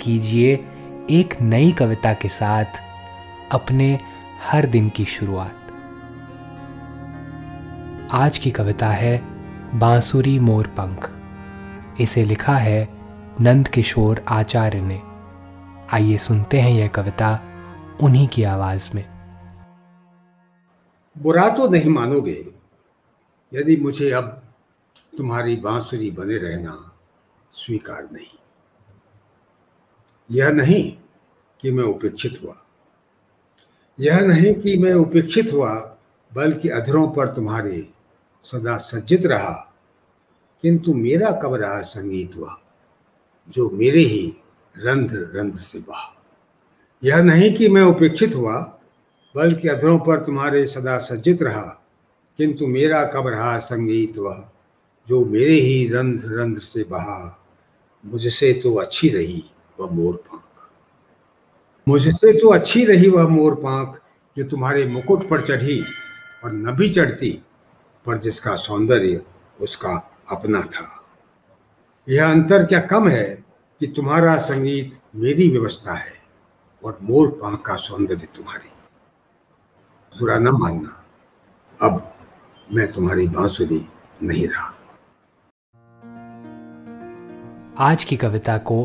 कीजिए एक नई कविता के साथ अपने हर दिन की शुरुआत। आज की कविता है बांसुरी मोर पंख। इसे लिखा है नंद किशोर आचार्य ने। आइए सुनते हैं यह कविता उन्हीं की आवाज़ में। बुरा तो नहीं मानोगे, यदि मुझे अब तुम्हारी बांसुरी बने रहना स्वीकार नहीं। यह नहीं कि मैं उपेक्षित हुआ। यह नहीं कि मैं उपेक्षित हुआ, बल्कि अधरों पर तुम्हारे सदा सज्जित रहा। किंतु मेरा कब रहा संगीत वह जो मेरे ही रंध्र रंध्र से बहा। यह नहीं कि मैं उपेक्षित हुआ, बल्कि अधरों पर तुम्हारे सदा सज्जित रहा। किंतु मेरा कब रहा संगीत वह जो मेरे ही रंध्र रंध्र से बहा। मुझसे तो अच्छी रही। वह मोर पांख मुझसे तो अच्छी रही वह मोर पांख जो तुम्हारे मुकुट पर चढ़ी और न भी चढ़ती, पर जिसका सौंदर्य उसका अपना था। यह अंतर क्या कम है कि तुम्हारा संगीत मेरी व्यवस्था है और मोर पांख का सौंदर्य तुम्हारी। बुरा न मानना। अब मैं तुम्हारी बांसुरी नहीं रहा। आज की कविता को